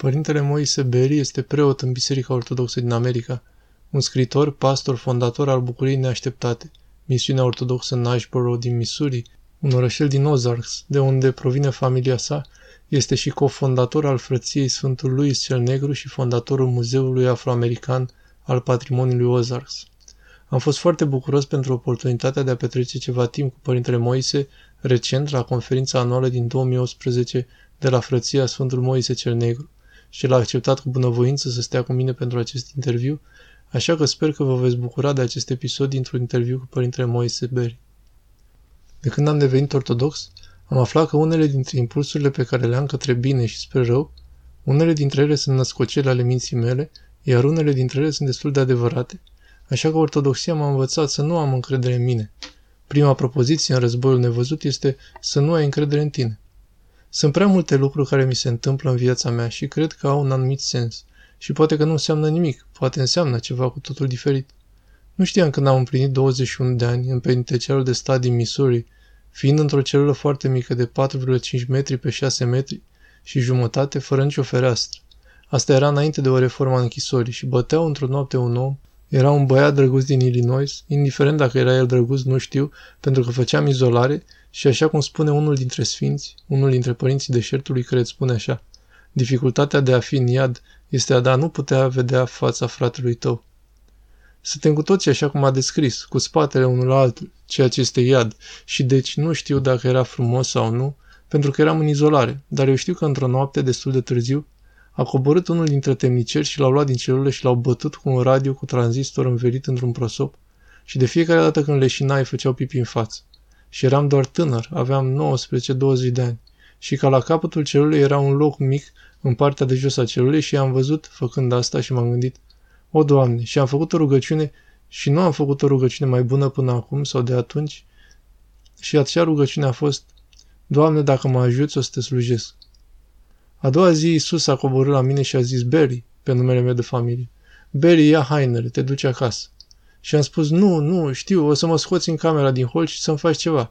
Părintele Moise Berry este preot în Biserica Ortodoxă din America, un scritor, pastor, fondator al bucuriei neașteptate, misiunea ortodoxă în Ashboro din Missouri, un orășel din Ozarks, de unde provine familia sa, este și cofondator al frăției Sfântul Louis cel Negru și fondatorul Muzeului Afroamerican al Patrimoniului Ozarks. Am fost foarte bucuros pentru oportunitatea de a petrece ceva timp cu Părintele Moise, recent la conferința anuală din 2018 de la Frăția Sfântul Moise cel Negru și l-a acceptat cu bunăvoință să stea cu mine pentru acest interviu, așa că sper că vă veți bucura de acest episod dintr-un interviu cu Părintele Moise Berry. De când am devenit ortodox, am aflat că unele dintre impulsurile pe care le am către bine și spre rău, unele dintre ele sunt născocele ale minții mele, iar unele dintre ele sunt destul de adevărate, așa că ortodoxia m-a învățat să nu am încredere în mine. Prima propoziție în războiul nevăzut este să nu ai încredere în tine. Sunt prea multe lucruri care mi se întâmplă în viața mea și cred că au un anumit sens. Și poate că nu înseamnă nimic, poate înseamnă ceva cu totul diferit. Nu știam când am împlinit 21 de ani în penitenciarul de stat din Missouri, fiind într-o celulă foarte mică de 4,5 metri pe 6 metri și jumătate fără nicio fereastră. Asta era înainte de o reformă a închisorii și băteau într-o noapte un om. Era un băiat drăguț din Illinois, indiferent dacă era el drăguț, nu știu, pentru că făceam izolare și așa cum spune unul dintre sfinți, unul dintre părinții deșertului care îți spune așa, dificultatea de a fi în iad este a da nu putea vedea fața fratelui tău. Suntem cu toții așa cum a descris, cu spatele unul la altul, ceea ce este iad, și deci nu știu dacă era frumos sau nu, pentru că eram în izolare, dar eu știu că într-o noapte destul de târziu a coborât unul dintre temniceri și l-au luat din celulă și l-au bătut cu un radio cu tranzistor învelit într-un prosop și de fiecare dată când leșina îi făceau pipi în față. Și eram doar tânăr, aveam 19-20 de ani. Și ca la capătul celulei era un loc mic în partea de jos a celulei și am văzut, făcând asta și m-am gândit, o, Doamne, și am făcut o rugăciune și nu am făcut o rugăciune mai bună până acum sau de atunci și acea rugăciune a fost, Doamne, dacă mă ajuți, o să te slujesc. A doua zi Iisus a coborât la mine și a zis, Barry, pe numele meu de familie, Barry, ia hainele, te duci acasă. Și am spus, nu, nu, știu, o să mă scoți în camera din hol și să-mi faci ceva.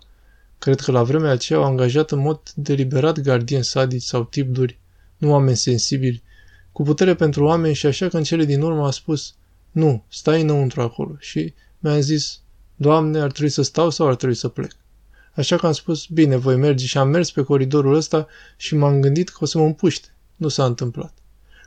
Cred că la vremea aceea au angajat în mod deliberat gardieni sadici sau tip duri, nu oameni sensibili, cu putere pentru oameni și așa că în cele din urmă a spus, nu, stai înăuntru acolo. Și mi-a zis, Doamne, ar trebui să stau sau ar trebui să plec? Așa că am spus, bine, voi merge și am mers pe coridorul ăsta și m-am gândit că o să mă împuște. Nu s-a întâmplat.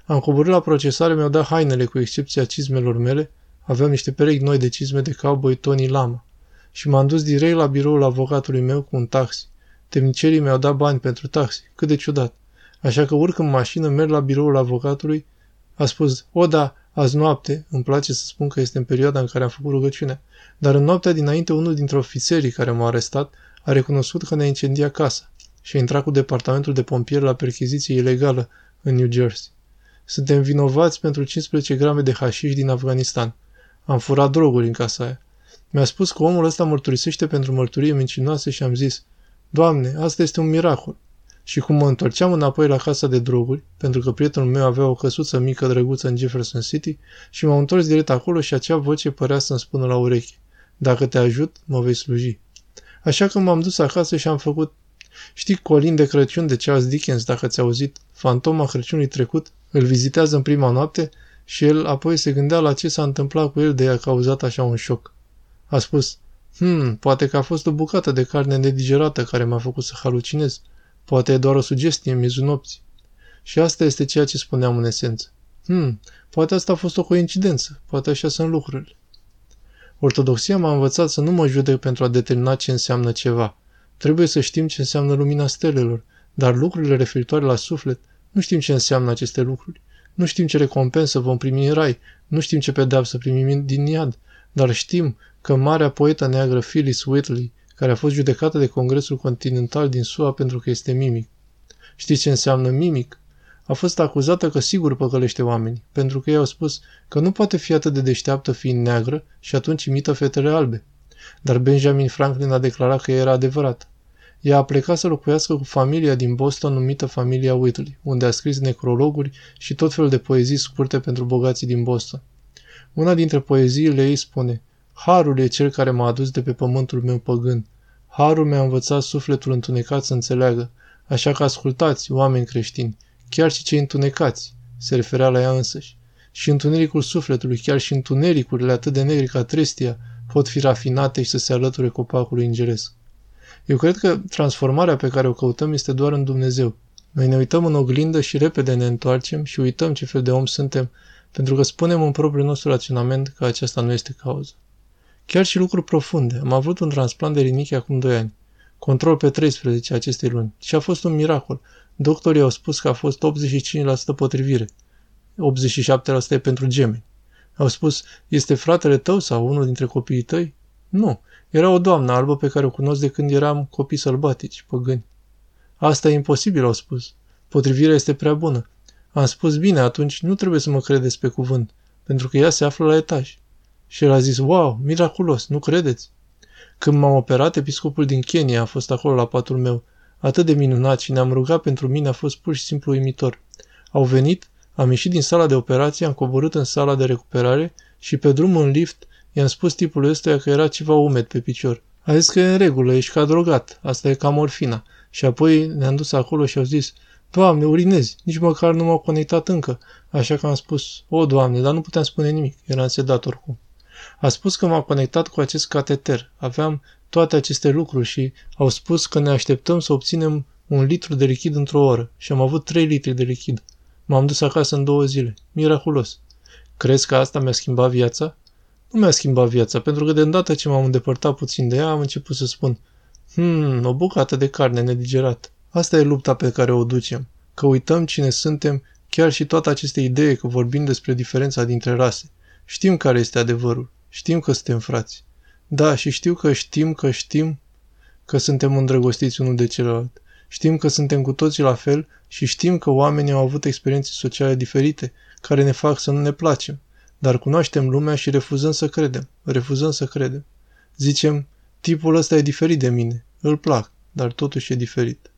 Am coborât la procesare, mi-au dat hainele cu excepția cizmelor mele, aveam niște perechi noi de cizme de cowboy Tony Lama și m-am dus direct la biroul avocatului meu cu un taxi. Temnicerii mi-au dat bani pentru taxi. Cât de ciudat. Așa că urc în mașină, merg la biroul avocatului. A spus, o da, azi noapte, îmi place să spun că este în perioada în care am făcut rugăciunea, dar în noaptea dinainte unul dintre ofițerii care m-au arestat a recunoscut că ne-a incendiat casa și a intrat cu departamentul de pompieri la perchiziție ilegală în New Jersey. Suntem vinovați pentru 15 grame de hașiș din Afganistan. Am furat droguri în casa aia. Mi-a spus că omul ăsta mărturisește pentru mărturie mincinoasă și am zis, Doamne, asta este un miracol. Și cum mă întorceam înapoi la casa de droguri, pentru că prietenul meu avea o căsuță mică drăguță în Jefferson City, și m-am întors direct acolo și acea voce părea să-mi spună la ureche, dacă te ajut, mă vei sluji. Așa că m-am dus acasă și am făcut Știi Colin de Crăciun de Charles Dickens, dacă ți-a auzit? Fantoma Crăciunului trecut îl vizitează în prima noapte și el apoi se gândea la ce s-a întâmplat cu el de a cauzat așa un șoc. A spus, hmm, poate că a fost o bucată de carne nedigerată care m-a făcut să halucinez. Poate e doar o sugestie în miezul nopții. Și asta este ceea ce spuneam în esență. Hmm, poate asta a fost o coincidență, poate așa sunt lucrurile. Ortodoxia m-a învățat să nu mă judec pentru a determina ce înseamnă ceva. Trebuie să știm ce înseamnă lumina stelelor, dar lucrurile referitoare la suflet, nu știm ce înseamnă aceste lucruri. Nu știm ce recompensă vom primi în rai, nu știm ce pedeapsă primim din iad, dar știm că marea poetă neagră Phyllis Whitley, care a fost judecată de Congresul Continental din SUA pentru că este mimic. Știți ce înseamnă mimic? A fost acuzată că sigur păcălește oamenii, pentru că ei au spus că nu poate fi atât de deșteaptă fiind neagră și atunci imită fetele albe. Dar Benjamin Franklin a declarat că era adevărat. Ea a plecat să locuiască cu familia din Boston numită familia Whitley, unde a scris necrologuri și tot felul de poezii scurte pentru bogații din Boston. Una dintre poeziile ei spune Harul e cel care m-a adus de pe pământul meu păgân. Harul mi-a învățat sufletul întunecat să înțeleagă, așa că ascultați, oameni creștini, chiar și cei întunecați, se referea la ea însăși. Și întunericul sufletului, chiar și întunericurile atât de negri ca trestia, pot fi rafinate și să se alăture copacului îngeresc. Eu cred că transformarea pe care o căutăm este doar în Dumnezeu. Noi ne uităm în oglindă și repede ne întoarcem și uităm ce fel de om suntem, pentru că spunem în propriul nostru raționament că aceasta nu este cauza. Chiar și lucruri profunde. Am avut un transplant de rinichi acum 2 ani. Control pe 13 acestei luni. Și a fost un miracol. Doctorii au spus că a fost 85% potrivire. 87% e pentru gemeni. Au spus, este fratele tău sau unul dintre copiii tăi? Nu. Era o doamnă albă pe care o cunosc de când eram copii sălbatici, păgâni. Asta e imposibil, au spus. Potrivirea este prea bună. Am spus, bine, atunci nu trebuie să mă credeți pe cuvânt, pentru că ea se află la etaj. Și el a zis, wow, miraculos, nu credeți? Când m-am operat, episcopul din Kenya a fost acolo la patul meu. Atât de minunat și ne-am rugat pentru mine a fost pur și simplu uimitor. Au venit, am ieșit din sala de operație, am coborât în sala de recuperare și pe drum în lift i-am spus tipului ăstuia că era ceva umed pe picior. A zis că e în regulă, ești ca drogat, asta e ca morfina. Și apoi ne-am dus acolo și au zis, Doamne, urinezi, nici măcar nu m-au conectat încă. Așa că am spus, o, Doamne, dar nu puteam spune nimic, eram sedat oricum. A spus că m-a conectat cu acest cateter. Aveam toate aceste lucruri și au spus că ne așteptăm să obținem un litru de lichid într-o oră și am avut 3 litri de lichid. M-am dus acasă în două zile. Miraculos. Crezi că asta mi-a schimbat viața? Nu mi-a schimbat viața, pentru că de îndată ce m-am îndepărtat puțin de ea, am început să spun Hmm, o bucată de carne nedigerată. Asta e lupta pe care o ducem, că uităm cine suntem, chiar și toate aceste idei că vorbim despre diferența dintre rase. Știm care este adevărul, știm că suntem frați. Da, și știu că știm că știm că suntem îndrăgostiți unul de celălalt. Știm că suntem cu toții la fel și știm că oamenii au avut experiențe sociale diferite, care ne fac să nu ne placem. Dar cunoaștem lumea și refuzăm să credem. Refuzăm să credem. Zicem, tipul ăsta e diferit de mine. Îl plac, dar totuși e diferit.